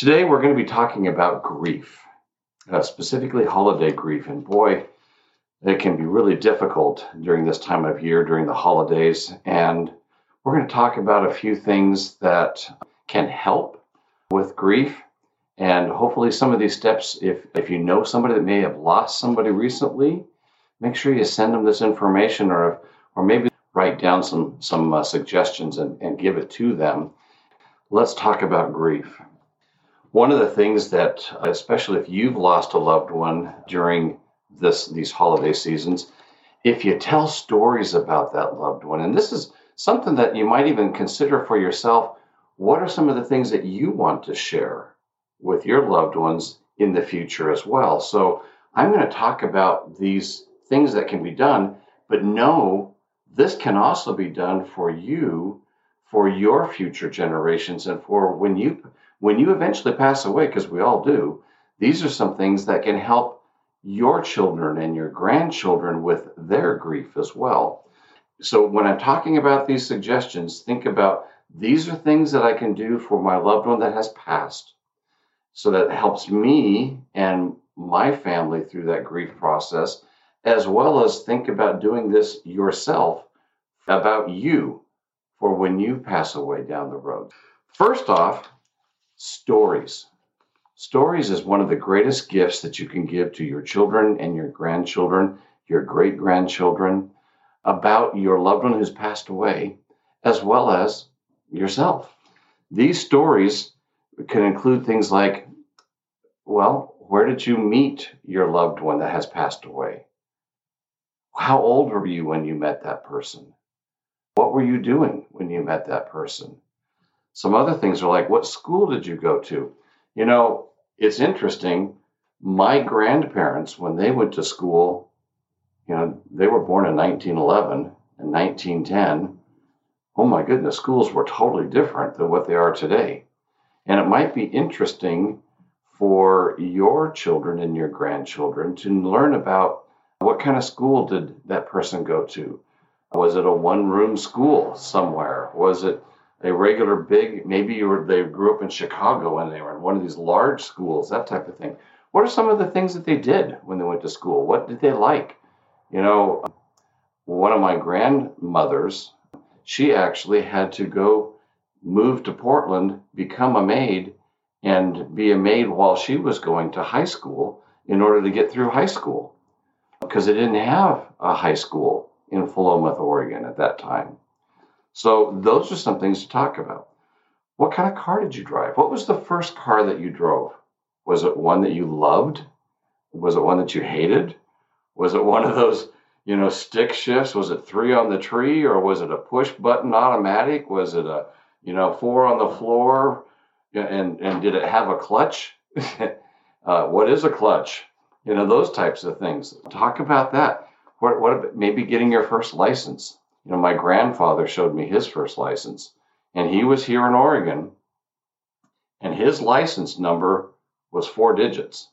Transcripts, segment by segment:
Today, we're going to be talking about grief, uh, specifically holiday grief. And boy, it can be really difficult during this time of year, during the holidays. And we're going to talk about a few things that can help with grief. And hopefully, some of these steps, if, if you know somebody that may have lost somebody recently, make sure you send them this information or, or maybe write down some, some uh, suggestions and, and give it to them. Let's talk about grief. One of the things that, especially if you've lost a loved one during this these holiday seasons, if you tell stories about that loved one, and this is something that you might even consider for yourself, what are some of the things that you want to share with your loved ones in the future as well? So I'm going to talk about these things that can be done, but know this can also be done for you for your future generations and for when you when you eventually pass away, because we all do, these are some things that can help your children and your grandchildren with their grief as well. So, when I'm talking about these suggestions, think about these are things that I can do for my loved one that has passed. So that helps me and my family through that grief process, as well as think about doing this yourself about you for when you pass away down the road. First off, stories. Stories is one of the greatest gifts that you can give to your children and your grandchildren, your great grandchildren, about your loved one who's passed away, as well as yourself. These stories can include things like, well, where did you meet your loved one that has passed away? How old were you when you met that person? What were you doing when you met that person? Some other things are like, what school did you go to? You know, it's interesting. My grandparents, when they went to school, you know, they were born in 1911 and 1910. Oh my goodness, schools were totally different than what they are today. And it might be interesting for your children and your grandchildren to learn about what kind of school did that person go to? Was it a one room school somewhere? Was it a regular big, maybe you were, they grew up in Chicago and they were in one of these large schools, that type of thing. What are some of the things that they did when they went to school? What did they like? You know, one of my grandmothers, she actually had to go move to Portland, become a maid, and be a maid while she was going to high school in order to get through high school because they didn't have a high school in Philomath, Oregon at that time. So those are some things to talk about. What kind of car did you drive? What was the first car that you drove? Was it one that you loved? Was it one that you hated? Was it one of those, you know, stick shifts? Was it three on the tree or was it a push button automatic? Was it a, you know, four on the floor? And and did it have a clutch? uh, what is a clutch? You know, those types of things. Talk about that. What, what maybe getting your first license? You know, my grandfather showed me his first license, and he was here in Oregon, and his license number was four digits.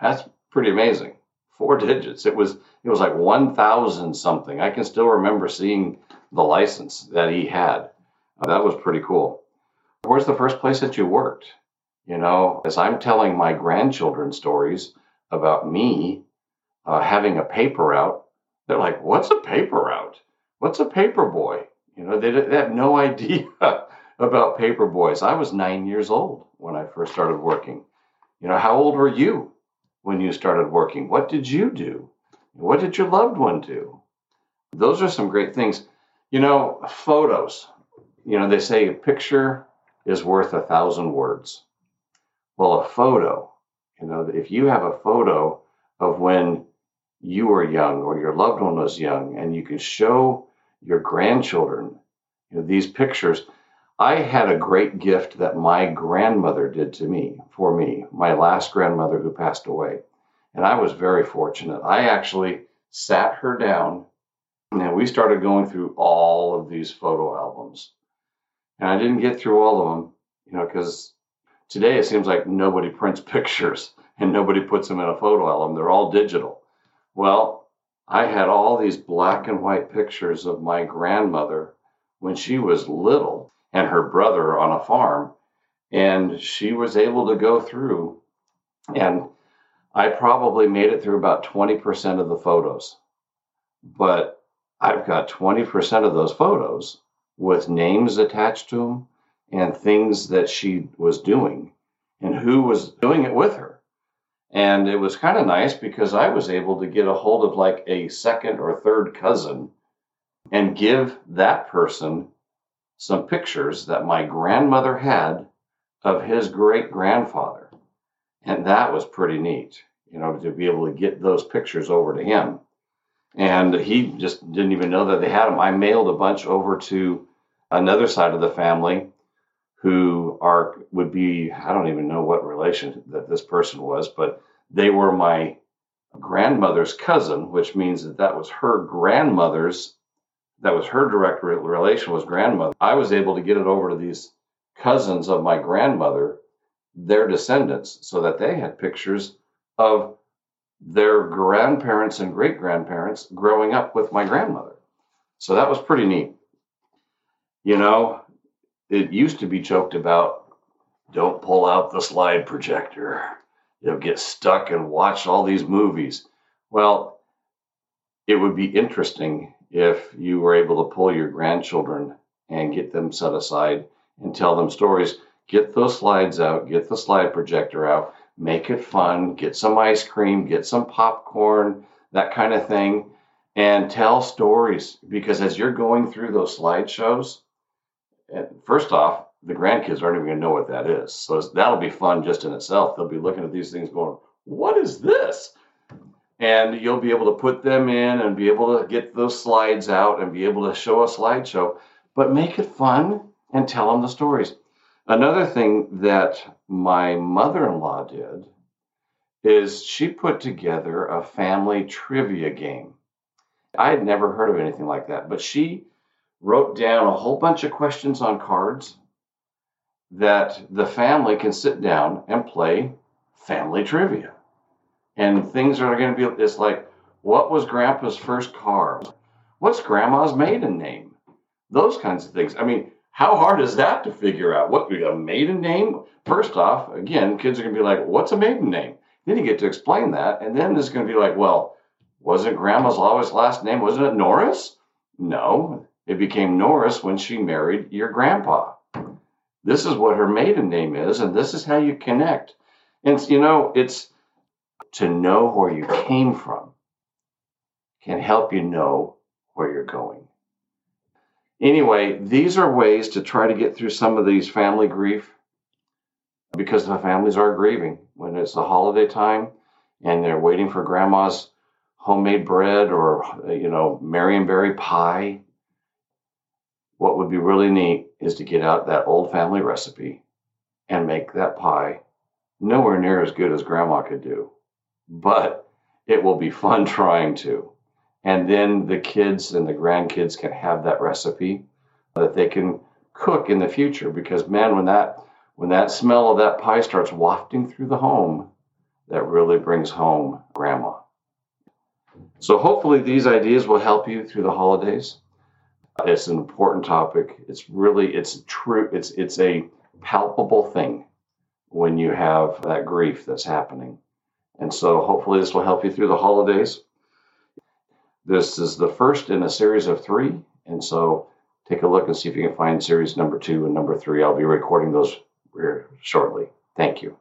That's pretty amazing. Four digits. It was it was like one thousand something. I can still remember seeing the license that he had. Uh, that was pretty cool. Where's the first place that you worked? You know, as I'm telling my grandchildren stories about me uh, having a paper route, they're like, "What's a paper route? What's a paper boy?" You know, they, they have no idea about paper boys. I was nine years old when I first started working. You know, how old were you when you started working? What did you do? What did your loved one do? Those are some great things. You know, photos. You know, they say a picture is worth a thousand words. Well, a photo, you know, if you have a photo of when you were young or your loved one was young, and you can show your grandchildren you know, these pictures. I had a great gift that my grandmother did to me, for me, my last grandmother who passed away. And I was very fortunate. I actually sat her down and we started going through all of these photo albums. And I didn't get through all of them, you know, because today it seems like nobody prints pictures and nobody puts them in a photo album. They're all digital. Well, I had all these black and white pictures of my grandmother when she was little and her brother on a farm. And she was able to go through, and I probably made it through about 20% of the photos. But I've got 20% of those photos with names attached to them and things that she was doing and who was doing it with her. And it was kind of nice because I was able to get a hold of like a second or third cousin and give that person some pictures that my grandmother had of his great grandfather. And that was pretty neat, you know, to be able to get those pictures over to him. And he just didn't even know that they had them. I mailed a bunch over to another side of the family who are would be I don't even know what relation that this person was, but they were my grandmother's cousin, which means that that was her grandmother's that was her direct relation was grandmother. I was able to get it over to these cousins of my grandmother, their descendants, so that they had pictures of their grandparents and great grandparents growing up with my grandmother. So that was pretty neat. You know, it used to be joked about don't pull out the slide projector. You'll get stuck and watch all these movies. Well, it would be interesting if you were able to pull your grandchildren and get them set aside and tell them stories. Get those slides out, get the slide projector out, make it fun, get some ice cream, get some popcorn, that kind of thing, and tell stories. Because as you're going through those slideshows, first off, the grandkids aren't even going to know what that is. So that'll be fun just in itself. They'll be looking at these things going, What is this? and you'll be able to put them in and be able to get those slides out and be able to show a slideshow, but make it fun and tell them the stories. Another thing that my mother in law did is she put together a family trivia game. I had never heard of anything like that, but she wrote down a whole bunch of questions on cards that the family can sit down and play family trivia. And things are going to be it's like what was grandpa's first car? What's grandma's maiden name? Those kinds of things. I mean how hard is that to figure out? What a maiden name? First off again kids are going to be like what's a maiden name? Then you get to explain that and then it's going to be like well wasn't grandma's always last name wasn't it norris? No it became norris when she married your grandpa this is what her maiden name is and this is how you connect and you know it's to know where you came from can help you know where you're going. Anyway, these are ways to try to get through some of these family grief because the families are grieving when it's the holiday time and they're waiting for grandma's homemade bread or you know Marionberry pie. What would be really neat is to get out that old family recipe and make that pie nowhere near as good as grandma could do but it will be fun trying to. And then the kids and the grandkids can have that recipe that they can cook in the future because man when that when that smell of that pie starts wafting through the home that really brings home grandma so hopefully these ideas will help you through the holidays it's an important topic it's really it's true it's it's a palpable thing when you have that grief that's happening and so hopefully this will help you through the holidays. This is the first in a series of three. And so take a look and see if you can find series number two and number three. I'll be recording those shortly. Thank you.